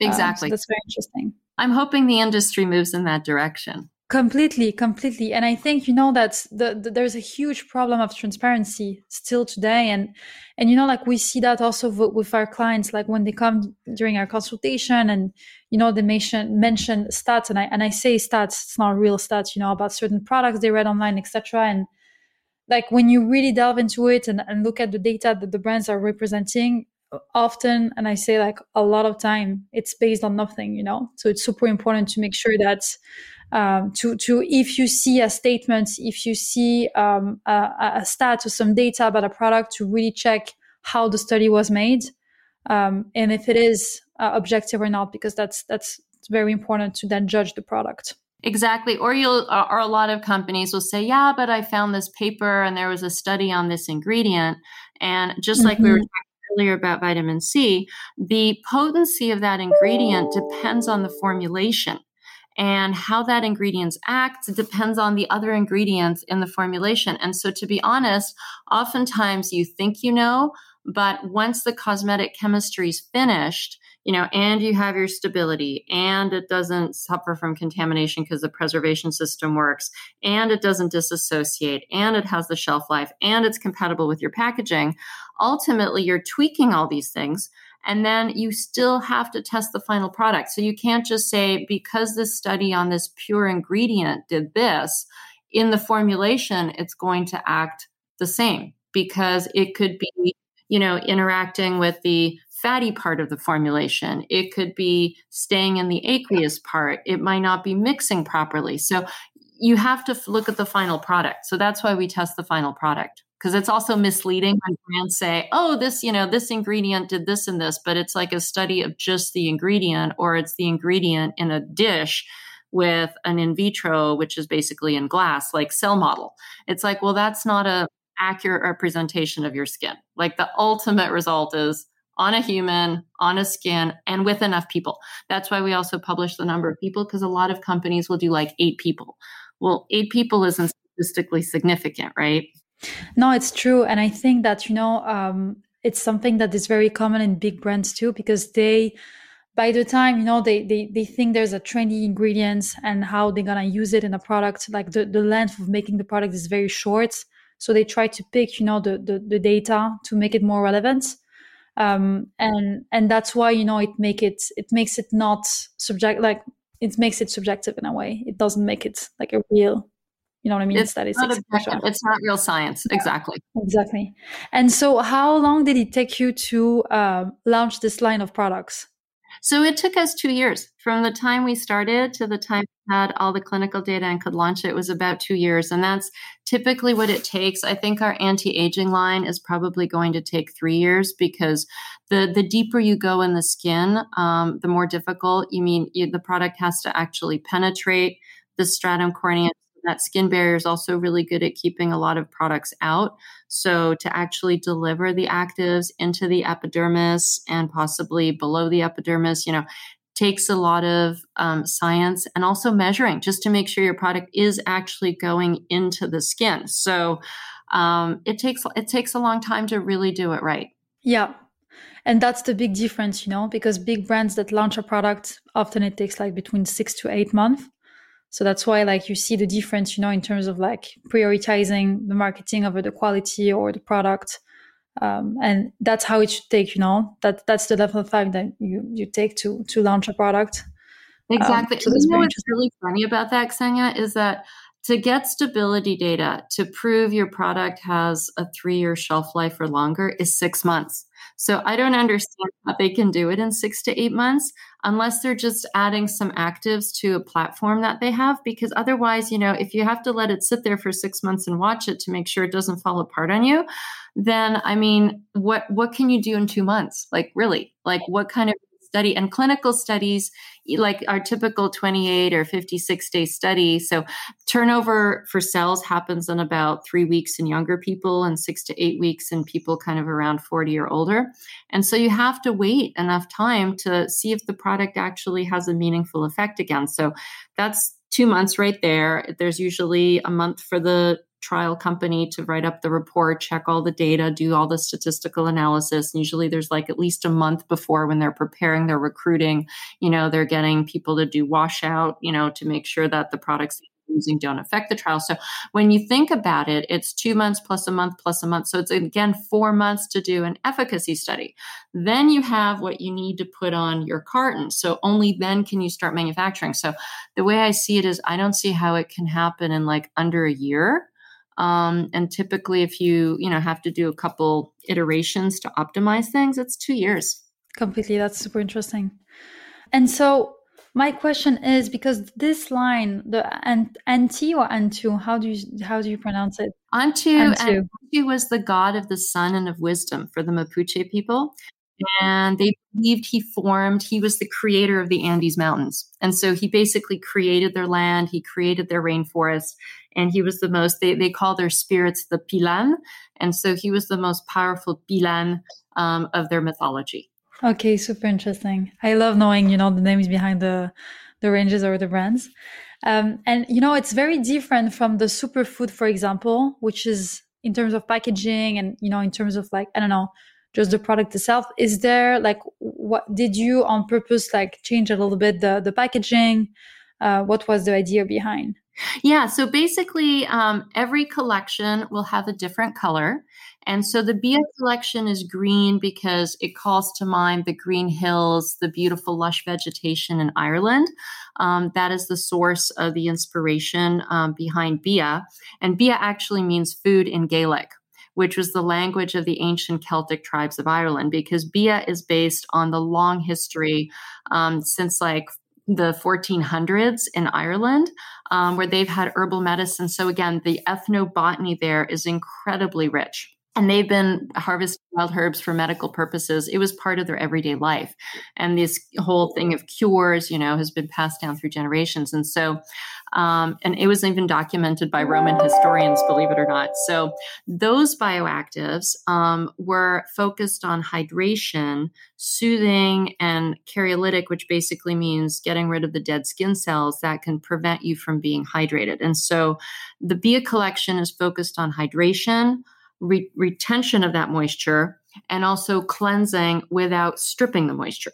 Exactly. Um, so that's very interesting. I'm hoping the industry moves in that direction. Completely, completely. And I think, you know, that the, the, there's a huge problem of transparency still today. And, and, you know, like we see that also w- with our clients, like when they come during our consultation and, you know, they mention, mention stats and I, and I say stats, it's not real stats, you know, about certain products they read online, etc. And like when you really delve into it and, and look at the data that the brands are representing, often and i say like a lot of time it's based on nothing you know so it's super important to make sure that um, to to if you see a statement, if you see um, a, a stat or some data about a product, to really check how the study was made um, and if it is uh, objective or not, because that's that's very important to then judge the product. Exactly. Or you'll, or a lot of companies will say, yeah, but I found this paper and there was a study on this ingredient. And just like mm-hmm. we were mm-hmm. talking earlier about vitamin C, the potency of that ingredient depends on the formulation and how that ingredient acts depends on the other ingredients in the formulation. And so, to be honest, oftentimes you think you know, but once the cosmetic chemistry is finished, you know, and you have your stability and it doesn't suffer from contamination because the preservation system works and it doesn't disassociate and it has the shelf life and it's compatible with your packaging. Ultimately, you're tweaking all these things and then you still have to test the final product. So you can't just say, because this study on this pure ingredient did this, in the formulation, it's going to act the same because it could be, you know, interacting with the fatty part of the formulation. It could be staying in the aqueous part. It might not be mixing properly. So you have to look at the final product. So that's why we test the final product because it's also misleading when brands say, "Oh, this, you know, this ingredient did this and this," but it's like a study of just the ingredient or it's the ingredient in a dish with an in vitro which is basically in glass like cell model. It's like, well, that's not a accurate representation of your skin. Like the ultimate result is on a human, on a skin, and with enough people. That's why we also publish the number of people because a lot of companies will do like eight people. Well, eight people isn't statistically significant, right? No, it's true. And I think that, you know, um, it's something that is very common in big brands too, because they, by the time, you know, they, they, they think there's a trendy ingredient and how they're going to use it in a product, like the, the length of making the product is very short. So they try to pick, you know, the, the, the data to make it more relevant. Um, and, and that's why, you know, it make it, it makes it not subject, like it makes it subjective in a way. It doesn't make it like a real you know what I mean? It's statistics. Not it's not real science. Yeah. Exactly. Exactly. And so, how long did it take you to uh, launch this line of products? So it took us two years from the time we started to the time we had all the clinical data and could launch it was about two years. And that's typically what it takes. I think our anti-aging line is probably going to take three years because the, the deeper you go in the skin, um, the more difficult you mean you, the product has to actually penetrate the stratum corneum that skin barrier is also really good at keeping a lot of products out. So to actually deliver the actives into the epidermis and possibly below the epidermis, you know, takes a lot of um, science and also measuring just to make sure your product is actually going into the skin. So um, it takes it takes a long time to really do it right. Yeah. And that's the big difference, you know, because big brands that launch a product often it takes like between six to eight months. So that's why like you see the difference, you know, in terms of like prioritizing the marketing over the quality or the product. Um, and that's how it should take, you know, that that's the level of time that you, you take to, to launch a product. Exactly. Um, so you know what's really funny about that, Ksenia, is that to get stability data to prove your product has a three year shelf life or longer is six months. So I don't understand how they can do it in six to eight months unless they're just adding some actives to a platform that they have. Because otherwise, you know, if you have to let it sit there for six months and watch it to make sure it doesn't fall apart on you, then I mean, what what can you do in two months? Like really? Like what kind of study and clinical studies like our typical 28 or 56 day study. So turnover for cells happens in about three weeks in younger people and six to eight weeks in people kind of around 40 or older. And so you have to wait enough time to see if the product actually has a meaningful effect again. So that's two months right there. There's usually a month for the trial company to write up the report, check all the data, do all the statistical analysis. And usually there's like at least a month before when they're preparing they're recruiting, you know, they're getting people to do washout, you know, to make sure that the products using don't affect the trial. So when you think about it, it's two months plus a month plus a month. So it's again four months to do an efficacy study. Then you have what you need to put on your carton. So only then can you start manufacturing. So the way I see it is I don't see how it can happen in like under a year. Um, and typically, if you you know have to do a couple iterations to optimize things, it's two years. Completely, that's super interesting. And so my question is because this line, the Anti or Antu, how do you how do you pronounce it? Antu, Antu. Antu was the god of the sun and of wisdom for the Mapuche people and they believed he formed he was the creator of the andes mountains. And so he basically created their land he created their rainforest and he was the most they, they call their spirits the pilan. And so he was the most powerful pilan um, of their mythology. Okay super interesting. I love knowing you know the names behind the the ranges or the brands. Um, and you know it's very different from the superfood for example which is in terms of packaging and you know in terms of like i don't know just the product itself. Is there like what did you on purpose like change a little bit the the packaging? Uh, what was the idea behind? Yeah so basically um, every collection will have a different color. And so the Bia collection is green because it calls to mind the green hills, the beautiful lush vegetation in Ireland. Um, that is the source of the inspiration um, behind Bia. And Bia actually means food in Gaelic, which was the language of the ancient Celtic tribes of Ireland, because Bia is based on the long history um, since like the 1400s in Ireland, um, where they've had herbal medicine. So, again, the ethnobotany there is incredibly rich and they've been harvesting wild herbs for medical purposes. It was part of their everyday life. And this whole thing of cures, you know, has been passed down through generations. And so, um, and it was even documented by Roman historians, believe it or not. So those bioactives um, were focused on hydration, soothing, and keratolytic, which basically means getting rid of the dead skin cells that can prevent you from being hydrated. And so the Bia collection is focused on hydration re- retention of that moisture and also cleansing without stripping the moisture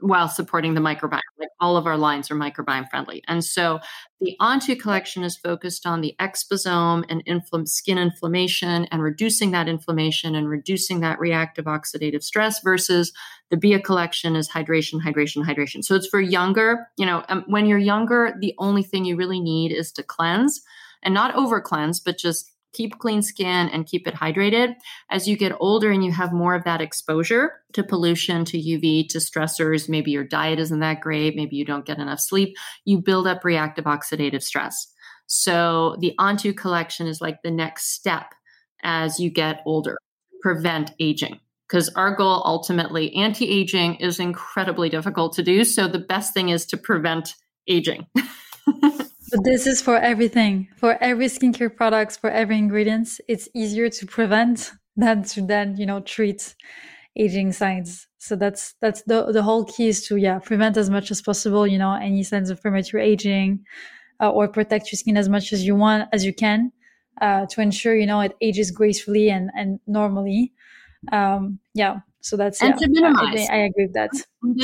while supporting the microbiome. Like all of our lines are microbiome friendly. And so the Antu collection is focused on the exposome and infl- skin inflammation and reducing that inflammation and reducing that reactive oxidative stress versus the Bia collection is hydration, hydration, hydration. So it's for younger, you know, um, when you're younger, the only thing you really need is to cleanse and not over cleanse, but just keep clean skin and keep it hydrated. As you get older and you have more of that exposure to pollution, to UV, to stressors, maybe your diet isn't that great, maybe you don't get enough sleep, you build up reactive oxidative stress. So the Antu collection is like the next step as you get older, prevent aging. Because our goal ultimately, anti aging is incredibly difficult to do. So the best thing is to prevent aging. But this is for everything, for every skincare products, for every ingredients. It's easier to prevent than to then, you know, treat aging signs. So that's that's the the whole key is to yeah prevent as much as possible, you know, any signs of premature aging, uh, or protect your skin as much as you want as you can. uh, to ensure you know it ages gracefully and and normally. Um, yeah, so that's and yeah, to minimize. I, I agree with that.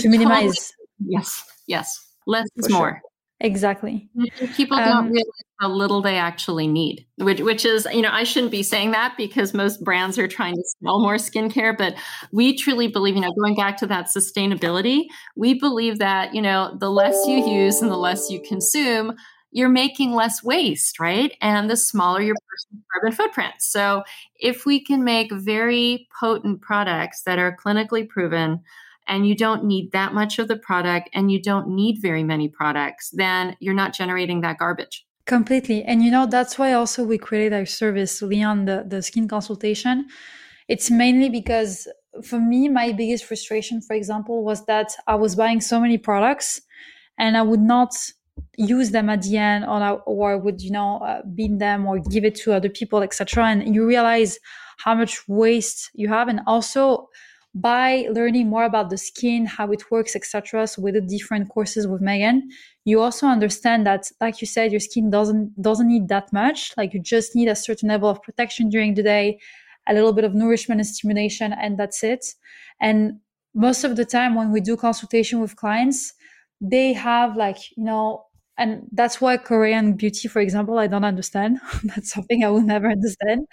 To minimize. Yes, yes, less is more. sure. Exactly. People Um, don't realize how little they actually need, which, which is, you know, I shouldn't be saying that because most brands are trying to sell more skincare, but we truly believe, you know, going back to that sustainability, we believe that, you know, the less you use and the less you consume, you're making less waste, right? And the smaller your personal carbon footprint. So if we can make very potent products that are clinically proven, and you don't need that much of the product and you don't need very many products, then you're not generating that garbage. Completely. And you know, that's why also we created our service, Lionne, the, the skin consultation. It's mainly because for me, my biggest frustration, for example, was that I was buying so many products and I would not use them at the end or, I- or would, you know, uh, bin them or give it to other people, etc. And you realize how much waste you have. And also by learning more about the skin, how it works, etc. So with the different courses with Megan, you also understand that like you said your skin doesn't doesn't need that much. Like you just need a certain level of protection during the day a little bit of nourishment and stimulation and that's it. And most of the time when we do consultation with clients they have like you know and that's why korean beauty for example i don't understand. That's something i will never understand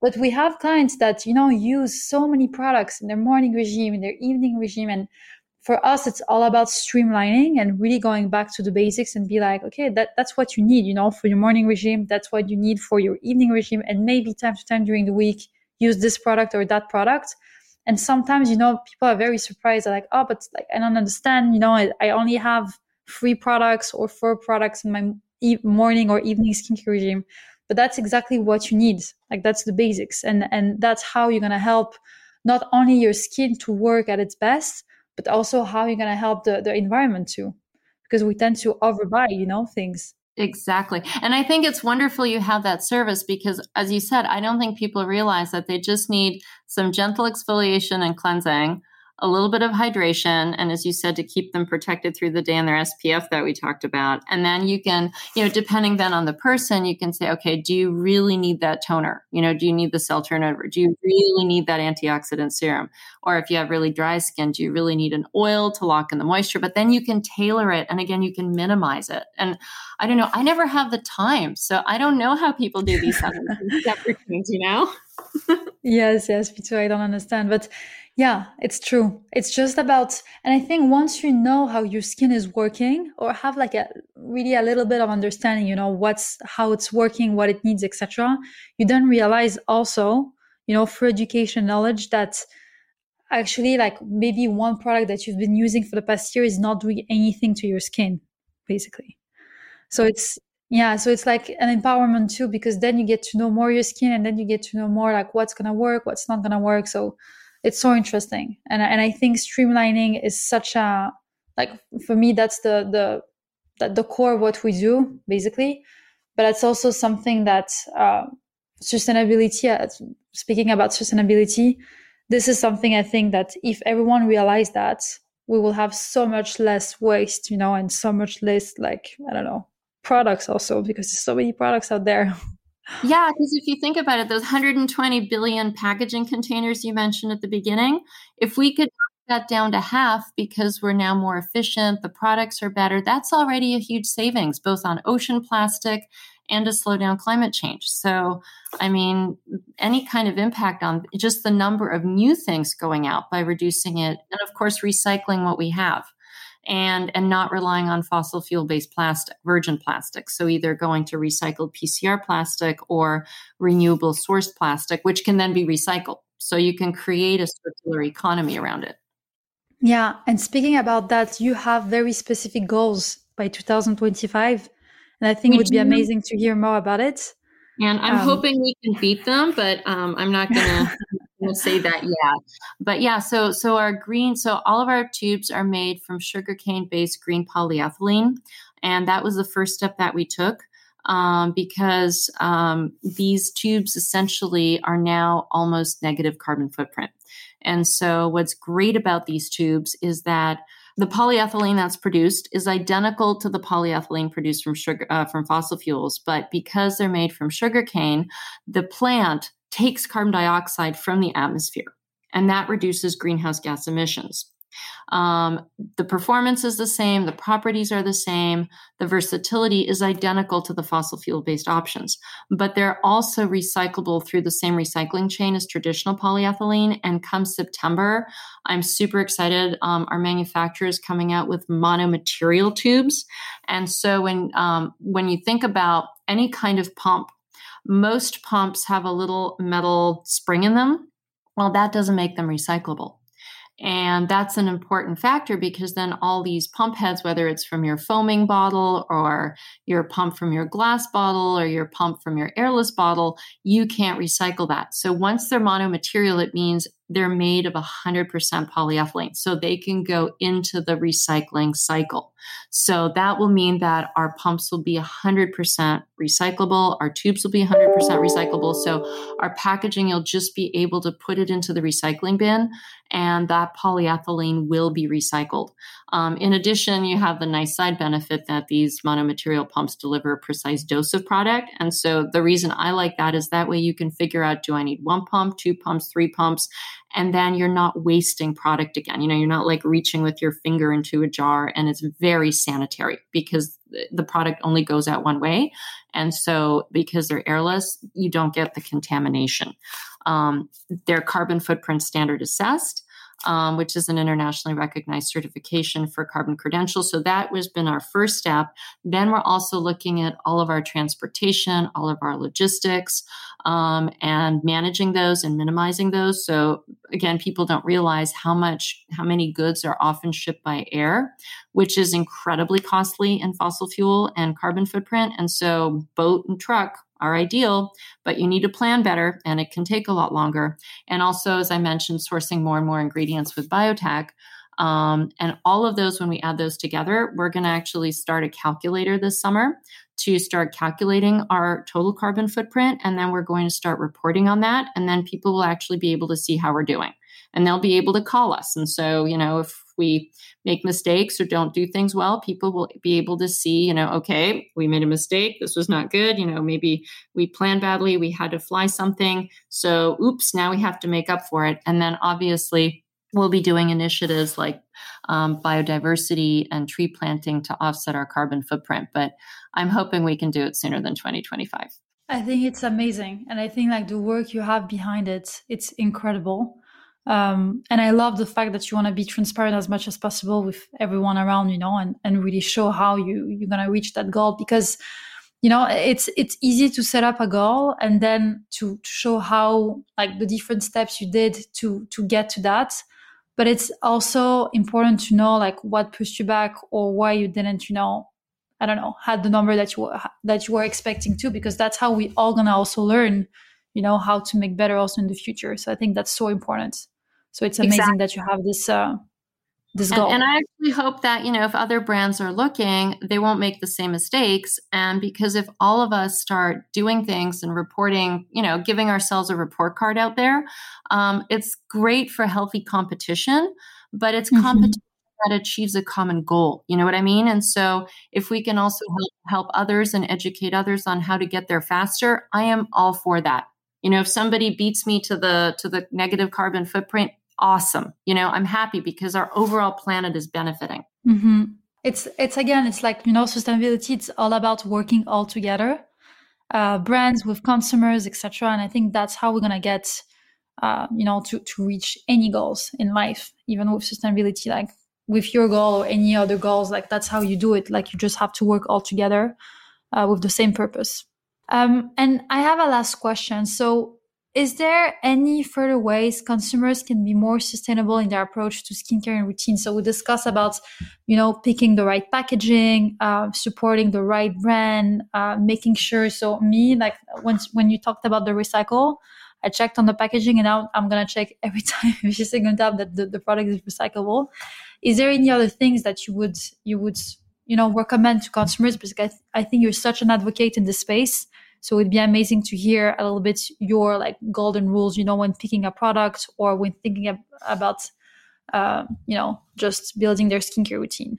but we have clients that you know use so many products in their morning regime in their evening regime and for us it's all about streamlining and really going back to the basics and be like okay that, that's what you need you know for your morning regime. That's what you need for your evening regime. And maybe time to time during the week use this product or that product. And sometimes you know people are very surprised. They're like oh but like i don't understand you know i, I only have three products or four products in my e- morning or evening skincare regime but that's exactly what you need. Like that's the basics. And and that's how you're going to help not only your skin to work at its best but also how you're going to help the, the environment too. Because we tend to overbuy you know things. Exactly. And I think it's wonderful you have that service because, as you said, I don't think people realize that they just need some gentle exfoliation and cleansing, a little bit of hydration, and as you said, to keep them protected through the day and their SPF that we talked about. And then you can, you know, depending then on the person, you can say, okay, do you really need that toner? You know, do you need the cell turnover? Do you really need that antioxidant serum? Or if you have really dry skin, do you really need an oil to lock in the moisture? But then you can tailor it. And again, you can minimize it. And I don't know, I never have the time. So I don't know how people do these things, you know? Yes yes me too i don't understand but yeah it's true. It's just about and i think once you know how your skin is working or have like a really a little bit of understanding you know what's how it's working what it needs etc you then realize also you know through education knowledge that actually like maybe one product that you've been using for the past year is not doing anything to your skin basically. So it's yeah so it's like an empowerment too because then you get to know more your skin and then you get to know more like what's gonna work what's not gonna work. So it's so interesting. And, and i think streamlining is such a like for me that's the the the, the core of what we do basically. But it's also something that uh, sustainability uh, speaking about sustainability this is something i think that if everyone realized that we will have so much less waste you know and so much less like i don't know products also because there's so many products out there Yeah, because if you think about it, those 120 billion packaging containers you mentioned at the beginning, if we could that down to half because we're now more efficient, the products are better, that's already a huge savings, both on ocean plastic and to slow down climate change. So, I mean, any kind of impact on just the number of new things going out by reducing it, and of course, recycling what we have and and not relying on fossil fuel based plastic virgin plastic. So either going to recycled pcr plastic or renewable source plastic which can then be recycled. So you can create a circular economy around it. Yeah and speaking about that you have very specific goals by 2025 and i think We it would be amazing to hear more about it. And i'm Um, hoping we can beat them but um, i'm not gonna gonna say that yeah. But yeah so so our green so all of our tubes are made from sugarcane based green polyethylene and that was the first step that we took um, because um, these tubes essentially are now almost negative carbon footprint. And so what's great about these tubes is that the polyethylene that's produced is identical to the polyethylene produced from sugar uh, from fossil fuels, but because they're made from sugarcane, the plant takes carbon dioxide from the atmosphere, and that reduces greenhouse gas emissions. Um, the performance is the same, the properties are the same, the versatility is identical to the fossil fuel based options, but they're also recyclable through the same recycling chain as traditional polyethylene. And come September, I'm super excited. Um, our manufacturer is coming out with monomaterial tubes, and so when um, when you think about any kind of pump, most pumps have a little metal spring in them. Well, that doesn't make them recyclable. And that's an important factor because then all these pump heads, whether it's from your foaming bottle or your pump from your glass bottle or your pump from your airless bottle, you can't recycle that. So once they're monomaterial, it means they're made of 100% polyethylene. So they can go into the recycling cycle. So that will mean that our pumps will be 100% recyclable. Our tubes will be 100% recyclable. So our packaging, you'll just be able to put it into the recycling bin and that polyethylene will be recycled. Um, in addition, you have the nice side benefit that these monomaterial pumps deliver a precise dose of product. And so the reason I like that is that way you can figure out do I need one pump, two pumps, three pumps? And then you're not wasting product again. You know, you're not like reaching with your finger into a jar and it's very sanitary because the product only goes out one way. And so because they're airless, you don't get the contamination. Um, their carbon footprint standard assessed um, which is an internationally recognized certification for carbon credentials. So that was been our first step. Then we're also looking at all of our transportation, all of our logistics, um, and managing those and minimizing those. So again, people don't realize how much, how many goods are often shipped by air, which is incredibly costly in fossil fuel and carbon footprint. And so boat and truck are ideal, but you need to plan better and it can take a lot longer. And also, as I mentioned, sourcing more and more ingredients with biotech. Um, and all of those, when we add those together, we're going to actually start a calculator this summer to start calculating our total carbon footprint. And then we're going to start reporting on that. And then people will actually be able to see how we're doing and they'll be able to call us. And so, you know, if we make mistakes or don't do things well, people will be able to see, you know, okay, we made a mistake. This was not good. You know, maybe we planned badly. We had to fly something. So, oops, now we have to make up for it. And then obviously, we'll be doing initiatives like um, biodiversity and tree planting to offset our carbon footprint. But I'm hoping we can do it sooner than 2025. I think it's amazing. And I think like the work you have behind it, it's incredible. Um, and I love the fact that you want to be transparent as much as possible with everyone around, you know, and, and really show how you you're gonna reach that goal because you know it's it's easy to set up a goal and then to, to show how like the different steps you did to to get to that. But it's also important to know like what pushed you back or why you didn't you know i don't know had the number that you that you were expecting to because that's how we all gonna also learn you know how to make better also in the future. So i think that's so important so it's amazing exactly. that you have this uh, this goal. And, and, I actually hope that you know if other brands are looking, they won't make the same mistakes. And because if all of us start doing things and reporting, you know, giving ourselves a report card out there, um, it's great for healthy competition. But it's mm-hmm. competition that achieves a common goal. You know what I mean? And so if we can also help, help others and educate others on how to get there faster, I am all for that. You know, if somebody beats me to the to the negative carbon footprint, awesome. You know, I'm happy because our overall planet is benefiting. Mm-hmm. It's it's again, it's like you know, sustainability. It's all about working all together, uh, brands with consumers, etc. And I think that's how we're gonna get, uh, you know, to to reach any goals in life, even with sustainability. Like with your goal or any other goals, like that's how you do it. Like you just have to work all together uh, with the same purpose. Um, and I have a last question. So is there any further ways consumers can be more sustainable in their approach to skincare and routine? So we discuss about, you know, picking the right packaging, uh, supporting the right brand, uh, making sure. So me, like when when you talked about the recycle, I checked on the packaging, and now I'm gonna check every time, every single time that the, the product is recyclable. Is there any other things that you would you would you know recommend to consumers? Because I, th- I think you're such an advocate in this space so it'd be amazing to hear a little bit your like golden rules, you know, when picking a product or when thinking ab- about uh, you know, just building their skincare routine.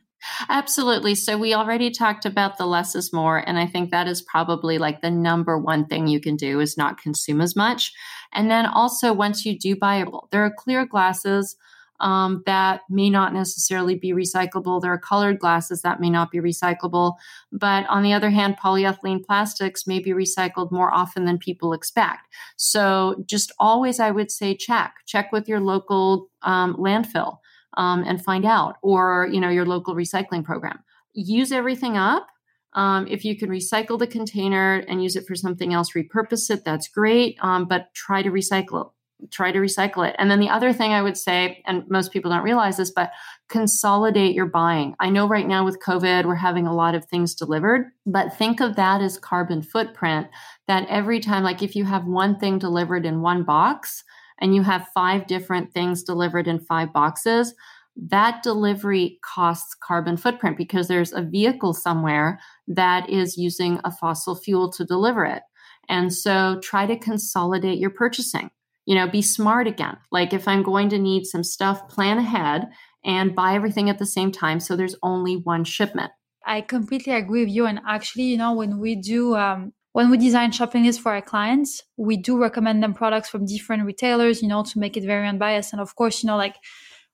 Absolutely. So we already talked about the less is more. And I think that is probably like the number one thing you can do is not consume as much. And then also once you do buy it, there are clear glasses um, that may not necessarily be recyclable. There are colored glasses that may not be recyclable. But on the other hand, polyethylene plastics may be recycled more often than people expect. So just always, I would say, check. Check with your local um, landfill um, and find out, or you know your local recycling program. Use everything up. Um, if you can recycle the container and use it for something else, repurpose it. That's great, um, but try to recycle try to recycle it. And then the other thing I would say, and most people don't realize this, but consolidate your buying. I know right now with COVID, we're having a lot of things delivered, but think of that as carbon footprint that every time, like if you have one thing delivered in one box, and you have five different things delivered in five boxes, that delivery costs carbon footprint because there's a vehicle somewhere that is using a fossil fuel to deliver it. And so try to consolidate your purchasing. You know, be smart again. Like if I'm going to need some stuff, plan ahead and buy everything at the same time so there's only one shipment. I completely agree with you. And actually, you know, when we do um, when we design shopping lists for our clients, we do recommend them products from different retailers, you know, to make it very unbiased. And of course, you know, like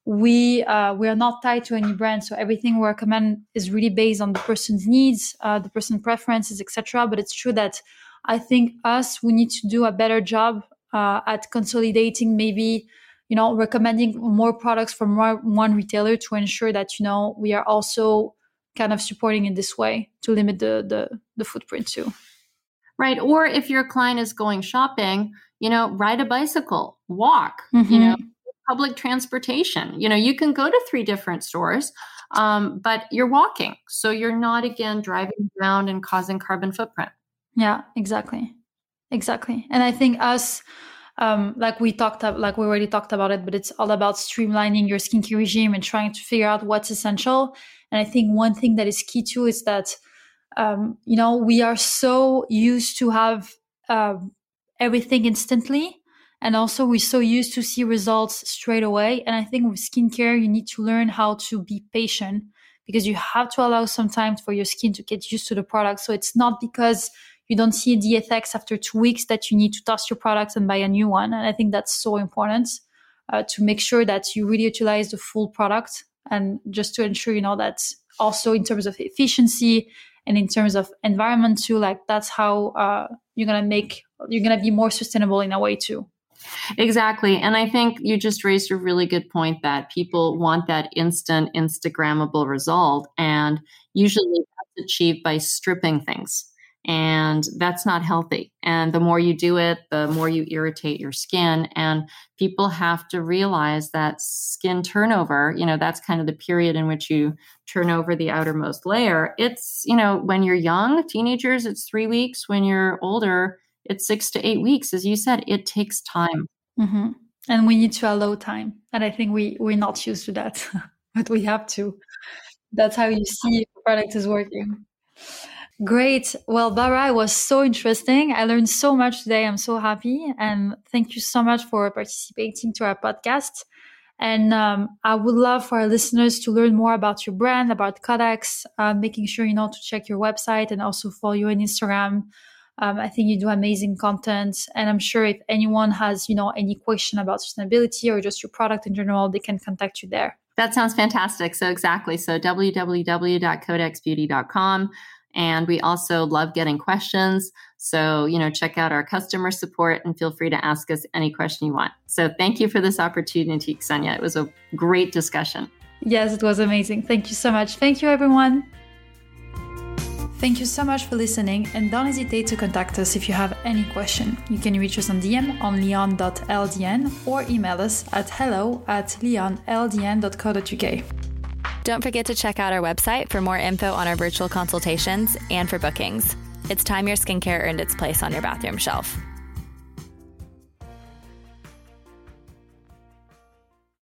we uh, we are not tied to any brand, so everything we recommend is really based on the person's needs, uh, the person preferences, etc. But it's true that I think us we need to do a better job uh, at consolidating, maybe you know, recommending more products from one retailer to ensure that you know we are also kind of supporting in this way to limit the the, the footprint too right? Or if your client is going shopping, you know, ride a bicycle, walk, mm-hmm. you know, public transportation. You know, you can go to three different stores, um, but you're walking. So you're not, again, driving around and causing carbon footprint. Yeah, exactly. Exactly. And I think us, um, like we talked about, like we already talked about it, but it's all about streamlining your skincare regime and trying to figure out what's essential. And I think one thing that is key too is that um, you know, we are so used to have uh, everything instantly. And also, we're so used to see results straight away. And I think with skincare, you need to learn how to be patient because you have to allow some time for your skin to get used to the product. So it's not because you don't see the effects after two weeks that you need to toss your product and buy a new one. And I think that's so important uh, to make sure that you really utilize the full product and just to ensure, you know, that also in terms of efficiency and in terms of environment too like that's how uh, you're gonna make you're gonna be more sustainable in a way too Exactly. And I think you just raised a really good point that people want that instant, Instagrammable result. And usually that's achieved by stripping things and that's not healthy. And the more you do it, the more you irritate your skin. And people have to realize that skin turnover, you know, that's kind of the period in which you turn over the outermost layer. It's, you know, when you're young, teenagers, it's three weeks. When you're older, it's six to eight weeks. As you said, it takes time. Mm-hmm. And we need to allow time. And I think we, we're not used to that, but we have to. That's how you see if the product is working. Great. Well, Barbara, it was so interesting. I learned so much today. I'm so happy. And thank you so much for participating to our podcast. And um, I would love for our listeners to learn more about your brand, about Codex, uh, making sure you know to check your website and also follow you on Instagram. Um, I think you do amazing content, and I'm sure if anyone has you know any question about sustainability or just your product in general, they can contact you there. That sounds fantastic. So exactly. So www.codexbeauty.com. And we also love getting questions. So, you know, check out our customer support and feel free to ask us any question you want. So, thank you for this opportunity, Ksenia. It was a great discussion. Yes, it was amazing. Thank you so much. Thank you, everyone. Thank you so much for listening and don't hesitate to contact us if you have any question. You can reach us on DM on lionne.ldn or email us at hello at lionneldn.co.uk. Don't forget to check out our website for more info on our virtual consultations and for bookings. It's time your skincare earned its place on your bathroom shelf.